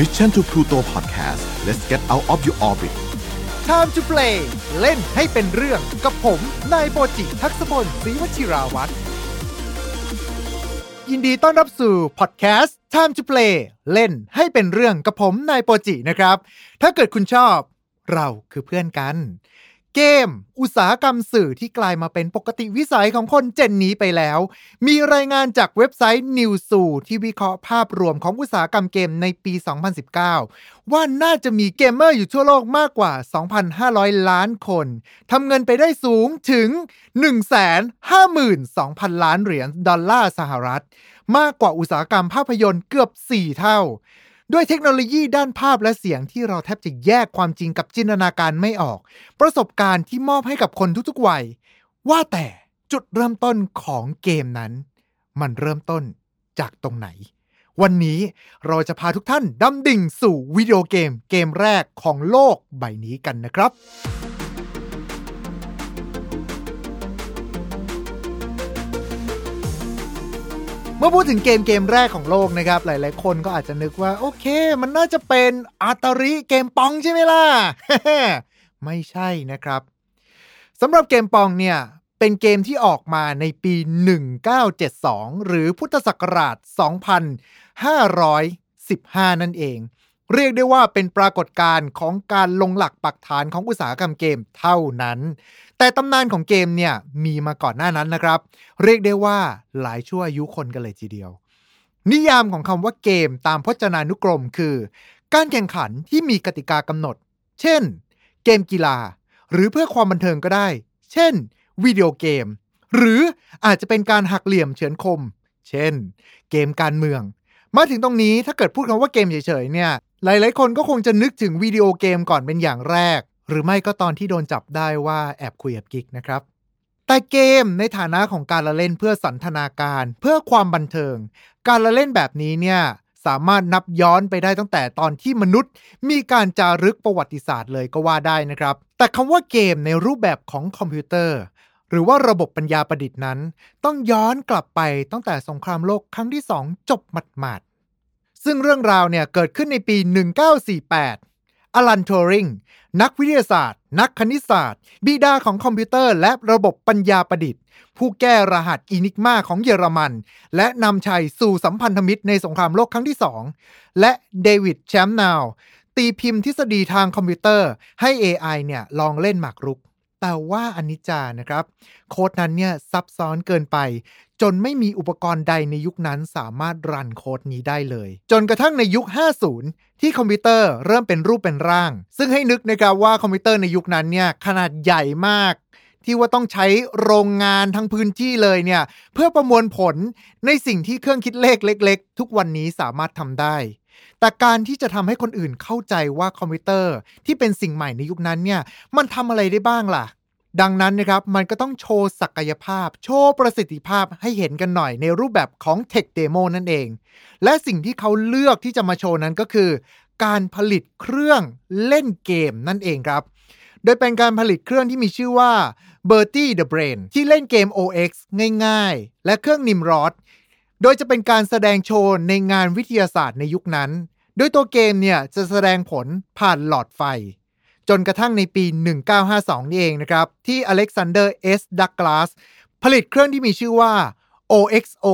Mission to Pluto Podcast let's get out of your orbit Time to play เล่นให้เป็นเรื่องกับผม นายโปจิทักษพลศรีวชิราวัตรยินดีต้อนรับสู่พอดแคสต์ Time to play เล่นให้เป็นเรื่องกับผม นายโปจินะครับ ถ้าเกิดคุณชอบเราคือเพื่อนกัน เกม อุตสาหกรรมสื่อที่กลายมาเป็นปกติวิสัยของคนเจนนี้ไปแล้ว มีรายงานจากเว็บไซต์ n e w s ูที่วิเคราะห์ภาพรวมของอุตสาหกรรมเกมในปี 2019 ว่าน่าจะมีเกมเมอร์อยู่ทั่วโลกมากกว่า 2,500 ล้านคนทำเงินไปได้สูงถึง 152,000 ล้านเหรียญดอลลาร์สหรัฐ มากกว่าอุตสาหกรรมภาพยนตร์เกือบ 4 เท่า ด้วยเทคโนโลยีด้านภาพและเสียงที่เราแทบจะแยกความจริงกับจินตนาการไม่ออก ประสบการณ์ที่มอบให้กับคนทุกๆวัย ว่าแต่จุดเริ่มต้นของเกมนั้น มันเริ่มต้นจากตรงไหน วันนี้เราจะพาทุกท่านดำดิ่งสู่วิดีโอเกมเกมแรกของโลกใบนี้กันนะครับ เมื่อพูดถึงเกมเกมแรกของโลกนะครับ หลายๆ คนก็อาจจะนึกว่า โอเค มันน่าจะเป็นอาตาริเกมปองใช่ไหมล่ะ ไม่ใช่นะครับสำหรับเกมปองเนี่ย เป็นเกมที่ออกมาในปี 1972 หรือพุทธศักราช 2515 นั่นเอง เรียกได้ว่าเป็นปรากฏการณ์ของการลงหลักปักฐานของอุตสาหกรรมเกมเท่านั้น แต่ตำนานของเกมเนี่ยมีมาก่อนหน้านั้นนะครับ เรียกได้ว่าหลายชั่วอายุคนกันเลยทีเดียว นิยามของคำว่าเกมตามพจนานุกรมคือ การแข่งขันที่มีกติกากำหนด เช่น เกมกีฬา หรือเพื่อความบันเทิงก็ได้ เช่น วิดีโอเกม หรืออาจจะเป็นการหักเหลี่ยมเฉือนคม เช่น เกมการเมือง มาถึงตรงนี้ถ้าเกิดพูดคำว่าเกมเฉยๆเนี่ย หลายๆ คนก็คงจะนึกถึงวิดีโอเกมก่อนเป็นอย่างแรก หรือไม่ก็ตอนที่โดนจับได้ว่าแอบคุยกับกิ๊กนะครับ แต่เกมในฐานะของการละเล่นเพื่อสันทนาการเพื่อความบันเทิง การละเล่นแบบนี้เนี่ยสามารถนับย้อนไปได้ตั้งแต่ตอนที่มนุษย์ มีการจารึกประวัติศาสตร์เลยก็ว่าได้นะครับ แต่คำว่าเกมในรูปแบบของคอมพิวเตอร์ หรือว่าระบบปัญญาประดิษฐ์นั้น ต้องย้อนกลับไปตั้งแต่สงครามโลกครั้งที่ 2 จบหมาดๆ ซึ่งเรื่องราวเนี่ยเกิดขึ้นในปี 1948 อลันทูริง นักวิทยาศาสตร์ นักคณิตศาสตร์ บิดาของคอมพิวเตอร์และระบบปัญญาประดิษฐ์ ผู้แก้รหัส Enigma ของเยอรมัน และนำชัยสู่สัมพันธมิตรในสงครามโลกครั้งที่ 2 และเดวิดแชมเปอร์นาวน์ตีพิมพ์ทฤษฎีทางคอมพิวเตอร์ให้ AI เนี่ยลองเล่นหมากรุก แต่ว่าอนิจจานะครับ โค้ดนั้นเนี่ยซับซ้อนเกินไป จนไม่มีอุปกรณ์ใดในยุคนั้นสามารถ run โค้ดนี้ได้เลย จนกระทั่งในยุค 50 ที่คอมพิวเตอร์เริ่มเป็นรูปเป็นร่าง ซึ่งให้นึกนะครับว่าคอมพิวเตอร์ในยุคนั้นเนี่ยขนาดใหญ่มากที่ว่าต้องใช้โรงงานทั้งพื้นที่เลยเนี่ย เพื่อประมวลผลในสิ่งที่เครื่องคิดเลขเล็ก ๆ ทุกวันนี้สามารถทำได้ แต่การที่จะทำให้คนอื่นเข้าใจว่าคอมพิวเตอร์ที่เป็นสิ่งใหม่ในยุคนั้นเนี่ยมันทำอะไรได้บ้างล่ะ ดังนั้นนะครับมันก็ต้องโชว์ศักยภาพ โชว์ประสิทธิภาพให้เห็นกันหน่อยในรูปแบบของ Tech Demo นั่นเอง และสิ่งที่เขาเลือกที่จะมาโชว์นั้นก็คือ การผลิตเครื่องเล่นเกมนั่นเองครับโดยเป็นการผลิตเครื่องที่มีชื่อว่า Bertie the Brain ที่เล่นเกม OX ง่ายๆ และเครื่อง Nimrod โดยจะเป็นการแสดงโชว์ในงานวิทยาศาสตร์ในยุคนั้น โดยตัวเกมเนี่ยจะแสดงผลผ่านหลอดไฟ จนกระทั่งในปี 1952 นี่เองนะครับ ที่อเล็กซานเดอร์เอสดักลาสผลิตเครื่องที่มีชื่อว่า OXO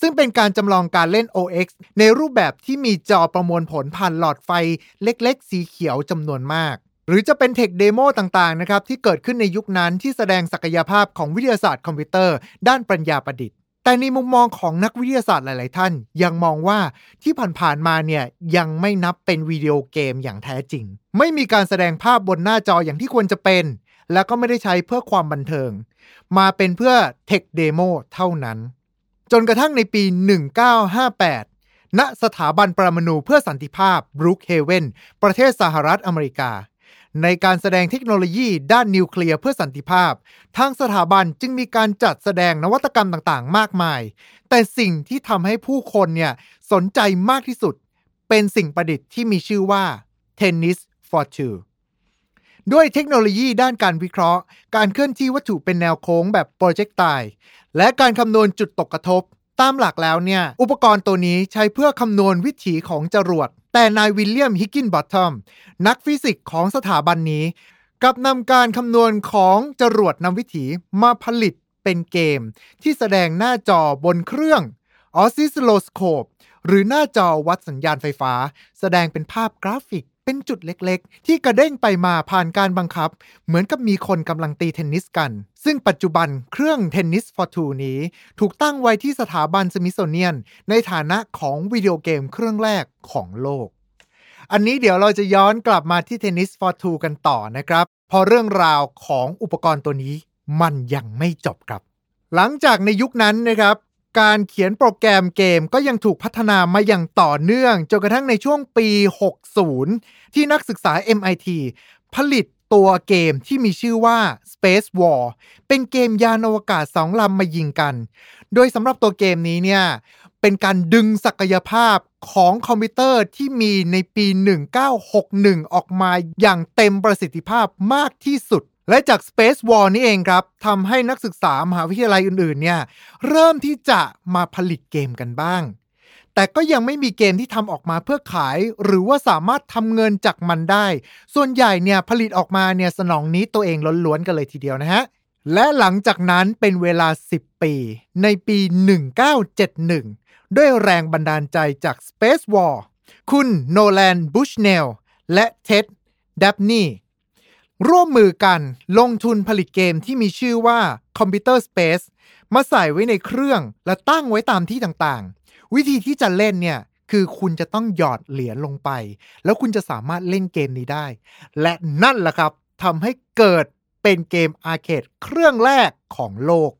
ซึ่งเป็นการจำลองการเล่น OX ในรูปแบบที่มีจอประมวลผลผ่านหลอดไฟเล็กๆ สีเขียวจำนวนมาก หรือจะเป็น tech demo ต่างๆนะครับที่เกิดขึ้นในยุคนั้นที่แสดงศักยภาพของวิทยาศาสตร์คอมพิวเตอร์ ด้านปัญญาประดิษฐ์ แต่ในมุมมองของนักวิทยาศาสตร์หลาย ๆ ท่าน ยังมองว่าที่ผ่าน ๆ มาเนี่ยยังไม่นับเป็นวิดีโอเกมอย่างแท้จริง ไม่มีการแสดงภาพบนหน้าจออย่างที่ควรจะเป็น แล้วก็ไม่ได้ใช้เพื่อความบันเทิง มาเป็นเพื่อtech demo เท่านั้น จนกระทั่งในปี 1958 ณ สถาบันปรมาณูเพื่อสันติภาพบรูคเฮเวนประเทศสหรัฐอเมริกา ในการแสดงเทคโนโลยีด้านนิวเคลียร์เพื่อสันติภาพ ทางสถาบันจึงมีการจัดแสดงนวัตกรรมต่างๆ มากมาย แต่สิ่งที่ทำให้ผู้คนเนี่ยสนใจมากที่สุด เป็นสิ่งประดิษฐ์ที่มีชื่อว่า Tennis for Two ด้วยเทคโนโลยีด้านการวิเคราะห์ การเคลื่อนที่วัตถุเป็นแนวโค้งแบบ projectile และการคำนวณจุดตกกระทบ ตามหลักแล้วเนี่ย อุปกรณ์ตัวนี้ใช้เพื่อคำนวณวิถีของจรวด แต่นายวิลเลียมฮิกกินบอททอมนักฟิสิกส์ของสถาบันนี้กลับนำการคำนวณของจรวดนำวิถีมาผลิตเป็นเกม ที่แสดงหน้าจอบนเครื่องออซิสโลสโคปหรือหน้าจอวัดสัญญาณไฟฟ้า แสดงเป็นภาพกราฟิก เป็นจุดเล็กๆ ที่กระเด้งไปมาผ่านการบังคับ เหมือนกับมีคนกำลังตีเทนนิสกัน ซึ่งปัจจุบันเครื่องเทนนิส for two นี้ ถูกตั้งไว้ที่สถาบันสมิธโซเนียน ในฐานะของวิดีโอเกมเครื่องแรกของโลก อันนี้เดี๋ยวเราจะย้อนกลับมาที่ Tennis for Two กันต่อนะครับเพราะเรื่องราวของอุปกรณ์ตัวนี้มันยังไม่จบครับหลังจากในยุคนั้นนะครับ การเขียนโปรแกรมเกมก็ยังถูกพัฒนามาอย่างต่อเนื่องจนกระทั่งในช่วงปี 60 ที่นักศึกษา MIT ผลิตตัวเกมที่มีชื่อว่า Space War เป็นเกมยานอวกาศสองลำมายิงกัน โดยสำหรับตัวเกมนี้เนี่ยเป็นการดึงศักยภาพของคอมพิวเตอร์ที่มีในปี 1961 ออกมาอย่างเต็มประสิทธิภาพมากที่สุด และจาก Space War นี่เองครับทำให้นักศึกษามหาวิทยาลัยอื่นๆเนี่ยเริ่มที่จะมาผลิตเกมกันบ้าง แต่ก็ยังไม่มีเกมที่ทำออกมาเพื่อขาย หรือว่าสามารถทำเงินจากมันได้ ส่วนใหญ่เนี่ยผลิตออกมาเนี่ยสนองนี้ตัวเองล้วนๆกันเลยทีเดียวนะฮะและหลังจากนั้นเป็นเวลา 10 ปี ในปี 1971 ด้วยแรงบันดาลใจจาก Space War คุณโนแลนบูชเนลและเท็ดดับนี ร่วมมือกันลงทุนผลิตเกมที่มีชื่อว่า Computer Space มาใส่ไว้ในเครื่องและตั้งไว้ตามที่ต่างๆ วิธีที่จะเล่นเนี่ย คือคุณจะต้องหยอดเหรียญลงไป แล้วคุณจะสามารถเล่นเกมนี้ได้ และนั่นแหละครับทำให้เกิดเป็นเกมอาร์เคดเครื่องแรกของโลก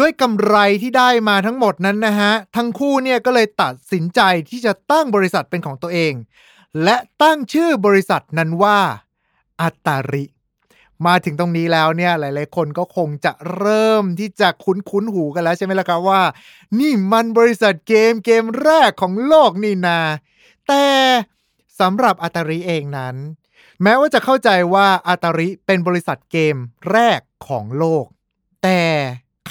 ด้วยกำไรที่ได้มาทั้งหมดนั้นนะฮะ ทั้งคู่เนี่ยก็เลยตัดสินใจที่จะตั้งบริษัทเป็นของตัวเอง และตั้งชื่อบริษัทนั้นว่าอัตาริ มาถึงตรงนี้แล้วเนี่ยหลาย ๆ คนก็คงจะเริ่มที่จะคุ้นคุ้นหูกันแล้วใช่ไหมล่ะครับว่า นี่มันบริษัทเกมเกมแรกของโลกนี่นา แต่สำหรับอัตาริเองนั้น แม้ว่าจะเข้าใจว่าอัตาริเป็นบริษัทเกมแรกของโลก แต่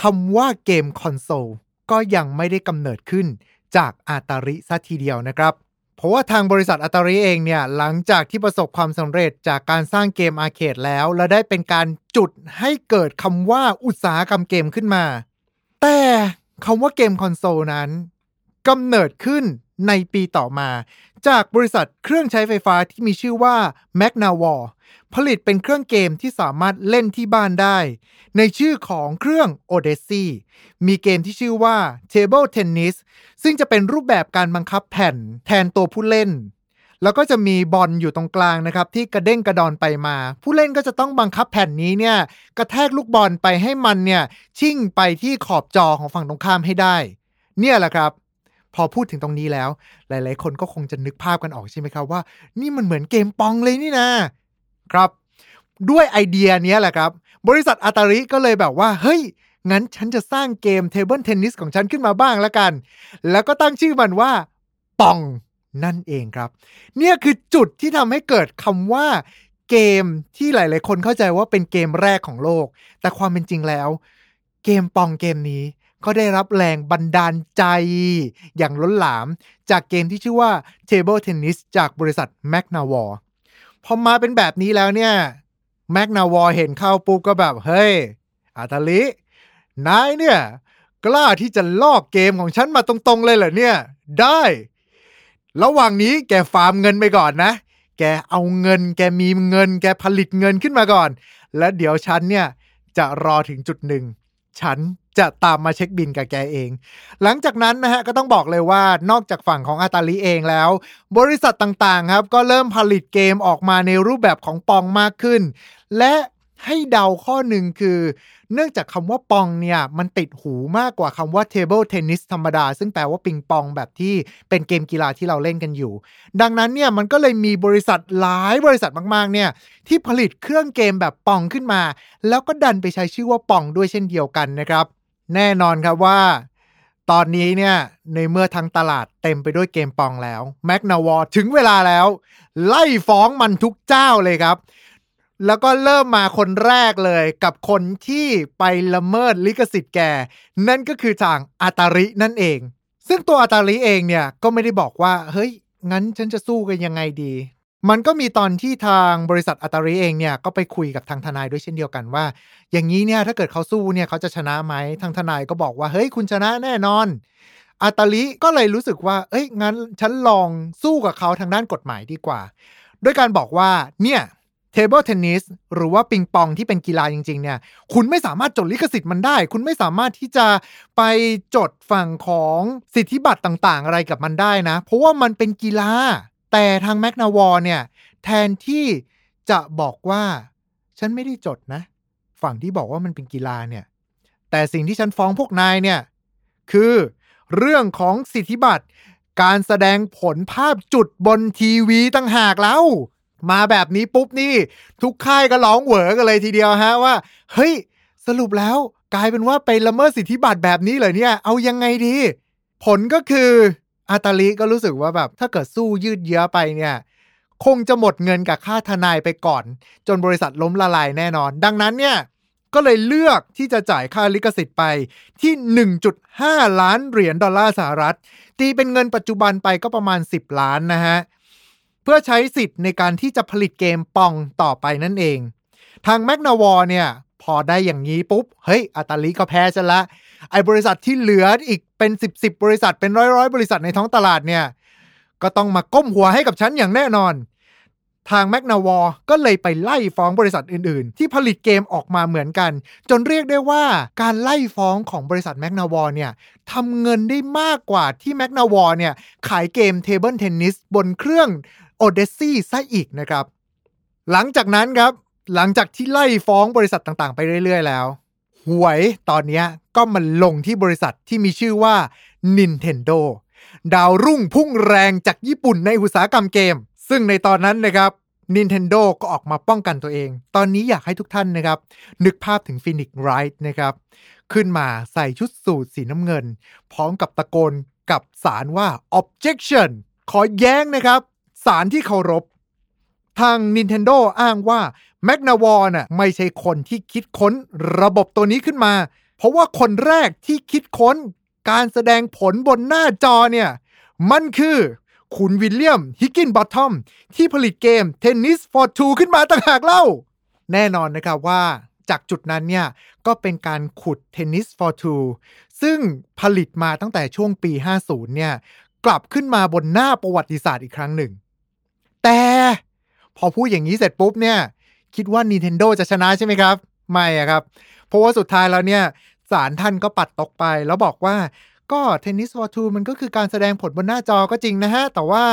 คำว่าเกมคอนโซลก็ยังไม่ได้กำเนิดขึ้นจากอัตาริซะทีเดียวนะครับ เพราะว่าทางบริษัทอัตาริเองเนี่ยหลังจากที่ประสบความสำเร็จจากการสร้างเกมอาร์เคดแล้ว และได้เป็นการจุดให้เกิดคำว่าอุตสาหกรรมเกมขึ้นมา แต่คำว่าเกมคอนโซลนั้นกำเนิดขึ้น ในปีต่อมา จากบริษัทเครื่องใช้ไฟฟ้าที่มีชื่อว่า m a g n a w a r ผลิตเป็นเครื่องเกมที่สามารถเล่นที่บ้านได้ ในชื่อของเครื่อง Odyssey มีเกมที่ชื่อว่า Table Tennis ซึ่งจะเป็นรูปแบบการบังคับแผ่นแทนตัวผู้เล่นแล้วก็จะมีบอลอยู่ตรงกลางนะครับ ที่กระเด้งกระดอนไปมา ผู้เล่นก็จะต้องบังคับแผ่นนี้เนี่ย กระแทกลูกบอลไปให้มันเนี่ย ชิ่งไปที่ขอบจอของฝั่งตรงข้ามให้ได้ เนี่ยแหละครับ พอพูดถึงตรงนี้แล้ว หลาย ๆ คนก็คงจะนึกภาพกันออกใช่ไหมครับว่า นี่มันเหมือนเกมปองเลยนี่นะครับ ด้วยไอเดียนี้แหละครับ บริษัท Atari ก็เลยแบบว่า เฮ้ย งั้นฉันจะสร้างเกม table tennis ของฉันขึ้นมาบ้างละกัน แล้วก็ตั้งชื่อมันว่า Pong นั่นเองครับ เนี่ยคือจุดที่ทำให้เกิดคำว่าเกมที่หลาย ๆ คนเข้าใจว่าเป็นเกมแรกของโลก แต่ความเป็นจริงแล้ว เกม Pong เกมนี้ ก็ได้รับแรงบันดาลใจ อย่างล้นหลาม จากเกมที่ชื่อว่า Table Tennis จากบริษัท m a g n a w a r พอมาเป็นแบบนี้แล้วเนี่ย m a g n a w a r เห็นเข้าปุ๊บก็แบบ เฮ้ย อาตาลิ นายเนี่ย กล้าที่จะลอกเกมของฉันมาตรงๆเลยเหรอเนี่ย ได้ ระหว่างนี้แกฟาร์มเงินไปก่อนนะ แกเอาเงิน แกมีเงิน แกผลิตเงินขึ้นมาก่อน แล้วเดี๋ยวฉันเนี่ยจะรอถึงจุดหนึ่ง ฉัน จะตามมาเช็คบินกับแกเอง หลังจากนั้นนะฮะก็ต้องบอกเลยว่านอกจากฝั่งของอาตาลีเองแล้ว บริษัทต่างๆครับก็เริ่มผลิตเกมออกมาในรูปแบบของปองมากขึ้น และให้เดาข้อหนึ่งคือ เนื่องจากคำว่าปองเนี่ย มันติดหูมากกว่าคำว่า table tennis ธรรมดา ซึ่งแปลว่าปิงปองแบบที่เป็นเกมกีฬาที่เราเล่นกันอยู่ ดังนั้นเนี่ยมันก็เลยมีบริษัทหลายบริษัทมากๆเนี่ยที่ผลิตเครื่องเกมแบบปองขึ้นมา แล้วก็ดันไปใช้ชื่อว่าปองด้วยเช่นเดียวกันนะครับ แน่นอนครับว่า ตอนนี้เนี่ย ในเมื่อทั้งตลาดเต็มไปด้วยเกมปองแล้วแมกนาวอถึงเวลาแล้ว ไล่ฟ้องมันทุกเจ้าเลยครับ แล้วก็เริ่มมาคนแรกเลยกับคนที่ไปละเมิดลิขสิทธิ์แก นั่นก็คือทางอาตารินั่นเอง ซึ่งตัวอาตาริเองเนี่ยก็ไม่ได้บอกว่า เฮ้ย งั้นฉันจะสู้กันยังไงดี มันก็มีตอนที่ทางบริษัทอัตาริเองเนี่ยก็ไปคุยกับทางทนายด้วยเช่นเดียวกันว่า อย่างนี้เนี่ยถ้าเกิดเขาสู้เนี่ยเขาจะชนะไหมทางทนายก็บอกว่าเฮ้ยคุณชนะแน่นอน Atari ก็เลยรู้สึกว่า เอ้ยงั้นฉันลองสู้กับเขาทางด้านกฎหมายดีกว่า ด้วยการบอกว่าเนี่ย table tennis หรือว่าปิงปองที่เป็นกีฬาจริง ๆ เนี่ย คุณไม่สามารถจดลิขสิทธิ์มันได้ คุณไม่สามารถที่จะไปจดฝั่งของสิทธิบัตรต่าง ๆ อะไรกับมันได้นะ เพราะว่ามันเป็นกีฬา แต่ทาง Magnavox เนี่ย แทนที่จะบอกว่า ฉันไม่ได้จดนะ ฝั่งที่บอกว่ามันเป็นกีฬาเนี่ย แต่สิ่งที่ฉันฟ้องพวกนายเนี่ย คือเรื่องของสิทธิบัตรการแสดงผลภาพจุดบนทีวีตั้งหากแล้ว มาแบบนี้ปุ๊บนี่ ทุกค่ายก็ร้องเหวอกันเลยทีเดียวฮะว่า เฮ้ย สรุปแล้วกลายเป็นว่าไปละเมิดสิทธิบัตรแบบนี้เลยเนี่ย เอายังไงดี ผลก็คือ อาตาลีก็รู้สึกว่าแบบ ถ้าเกิดสู้ยืดเยื้อไปเนี่ยคงจะหมดเงินกับค่าทนายไปก่อน จนบริษัทล้มละลายแน่นอน ดังนั้นเนี่ยก็เลยเลือกที่จะจ่ายค่าลิขสิทธิ์ไปที่ 1.5 ล้านเหรียญดอลลาร์สหรัฐ ตีเป็นเงินปัจจุบันไปก็ประมาณ 10 ล้านนะฮะ เพื่อใช้สิทธิ์ในการที่จะผลิตเกมปองต่อไปนั่นเอง ทางแมกนาวอร์เนี่ย พอได้อย่างนี้ปุ๊บ เฮ้ยอัตาลีก็แพ้ฉันละ ไอ้บริษัทที่เหลืออีกเป็น10บสิบริษัทเป็นร้อยร้อยบริษัทในท้องตลาดเนี่ย ก็ต้องมาก้มหัวให้กับฉันอย่างแน่นอน ทาง Magnavox ก็เลยไปไล่ฟ้องบริษัทอื่นๆ ที่ผลิตเกมออกมาเหมือนกัน จนเรียกได้ว่าการไล่ฟ้องของบริษัท Magnavox เนี่ยทำเงินได้มากกว่าที่ Magnavox เนี่ยขายเกม table tennis บนเครื่อง Odyssey ซะอีกนะครับ หลังจากนั้นครับหลังจากที่ไล่ฟ้องบริษัทต่างๆ ไปเรื่อย ๆ แล้ว หวยตอนนี้ก็มันลงที่บริษัทที่มีชื่อว่า Nintendo ดาวรุ่งพุ่งแรงจากญี่ปุ่นในอุตสาหกรรมเกม ซึ่งในตอนนั้นนะครับ Nintendo ก็ออกมาป้องกันตัวเอง ตอนนี้อยากให้ทุกท่านนะครับ นึกภาพถึงฟินิกไรท์นะครับ ขึ้นมาใส่ชุดสูทสีน้ำเงิน พร้อมกับตะโกนกับสารว่า objection ขอแย้งนะครับ ศาลที่เคารพ ทาง Nintendo อ้างว่า m a g n a w a r น่ะไม่ใช่คนที่คิดค้นระบบตัวนี้ขึ้นมา เพราะว่าคนแรกที่คิดค้นการแสดงผลบนหน้าจอเนี่ย มันคือคุณวิลเลียมฮิกกินบอททอมที่ผลิตเกม Tennis for Two ขึ้นมาต่างหากเล่า แน่นอนนะครับว่าจากจุดนั้นเนี่ย ก็เป็นการขุด Tennis for Two ซึ่งผลิตมาตั้งแต่ช่วงปี 50 เนี่ย กลับขึ้นมาบนหน้าประวัติศาสตร์อีกครั้งหนึ่ง แต่พอพูดอย่างนี้เสร็จปุ๊บเนี่ย คิดว่า Nintendo จะชนะใช่ไหมครับ ไม่อะครับ เพราะว่าสุดท้ายแล้วเนี่ยศาลท่านก็ปัดตกไป แล้วบอกว่าก็ Tennis for Two มันก็คือการแสดงผลบนหน้าจอก็จริงนะฮะ แต่ว่า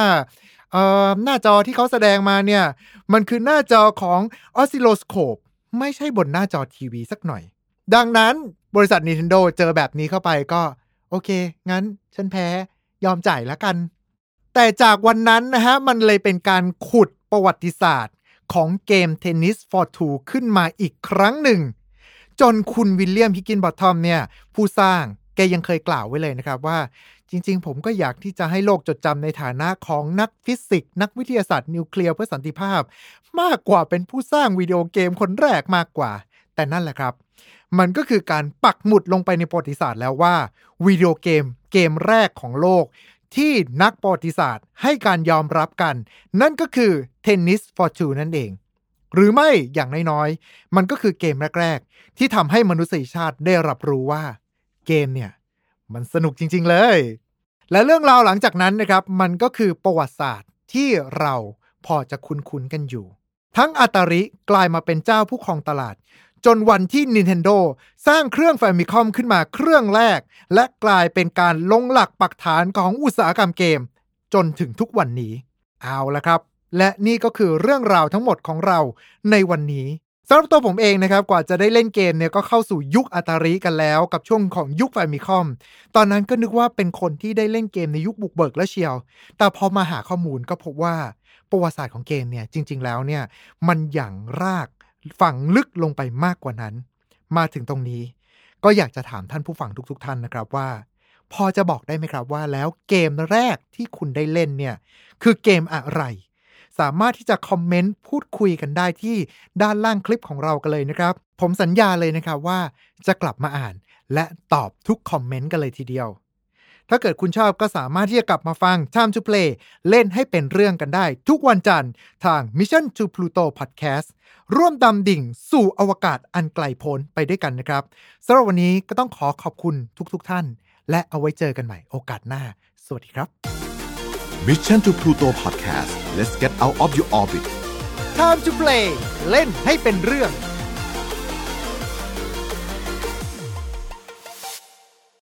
เอ่อหน้าจอที่เขาแสดงมาเนี่ย มันคือหน้าจอของออสซิโลสโคปไม่ใช่บนหน้าจอทีวีสักหน่อย ดังนั้นบริษัท Nintendo เจอแบบนี้เข้าไปก็ โอเค งั้น ฉันแพ้ยอมจ่ายแล้วกัน แต่จากวันนั้นนะฮะ มันเลยเป็นการขุดประวัติศาสตร์ ของเกม Tennis for Two ขึ้นมาอีกครั้งหนึ่ง จนคุณวิลเลียมฮิกกินบอททอมเนี่ยผู้สร้างแกยังเคยกล่าวไว้เลยนะครับว่า จริงๆ ผมก็อยากที่จะให้โลกจดจำในฐานะของนักฟิสิกส์นักวิทยาศาสตร์นิวเคลียร์เพื่อสันติภาพ มากกว่าเป็นผู้สร้างวิดีโอเกมคนแรกมากกว่า แต่นั่นแหละครับ มันก็คือการปักหมุดลงไปในประวัติศาสตร์แล้วว่าวิดีโอเกมเกมแรกของโลก ที่นักประวัติศาสตร์ให้การยอมรับกัน นั่นก็คือ Tennis for Two นั่นเอง หรือไม่อย่างน้อยๆ มันก็คือเกมแรก ๆ ที่ทำให้มนุษยชาติได้รับรู้ว่า เกมเนี่ย มันสนุกจริง ๆ เลย และเรื่องราวหลังจากนั้นนะครับ มันก็คือประวัติศาสตร์ที่เราพอจะคุ้นๆกันอยู่ ทั้งอัตริกลายมาเป็นเจ้าผู้ครองตลาด จนวันที่ Nintendo สร้างเครื่องแฟมิคอมขึ้นมาเครื่องแรก และกลายเป็นการลงหลักปักฐานของอุตสาหกรรมเกม จนถึงทุกวันนี้ เอาละครับ และนี่ก็คือเรื่องราวทั้งหมดของเราในวันนี้สำหรับตัวผมเองนะครับกว่าจะได้เล่นเกมเนี่ยก็เข้าสู่ยุคอัตาริกันแล้ว กับช่วงของยุคแฟมิคอม ตอนนั้นก็นึกว่าเป็นคนที่ได้เล่นเกมในยุคบุกเบิกและเชียว แต่พอมาหาข้อมูลก็พบว่าประวัติศาสตร์ของเกมเนี่ยจริง ๆ แล้วเนี่ยมันอย่างราก ฝังลึกลงไปมากกว่านั้น มาถึงตรงนี้ ก็อยากจะถามท่านผู้ฟังทุกๆท่านนะครับว่า พอจะบอกได้ไหมครับว่า แล้วเกมแรกที่คุณได้เล่นเนี่ย คือเกมอะไร สามารถที่จะคอมเมนต์พูดคุยกันได้ที่ด้านล่างคลิปของเรากันเลยนะครับ ผมสัญญาเลยนะครับว่าจะกลับมาอ่าน และตอบทุกคอมเมนต์กันเลยทีเดียว ถ้าเกิดคุณชอบก็สามารถที่จะกลับมาฟัง Time to Play เล่นให้เป็นเรื่องกันได้ ทุกวันจันทร์ทาง Mission to Pluto Podcast ร่วมดำดิ่งสู่อวกาศอันไกลโพ้นไปด้วยกันนะครับสำหรับวันนี้ก็ต้องขอขอบคุณทุกๆทท่าน และเอาไว้เจอกันใหม่โอกาสหน้า สวัสดีครับ Mission to Pluto Podcast let's get out of your orbit Time to Play เล่นให้เป็นเรื่อง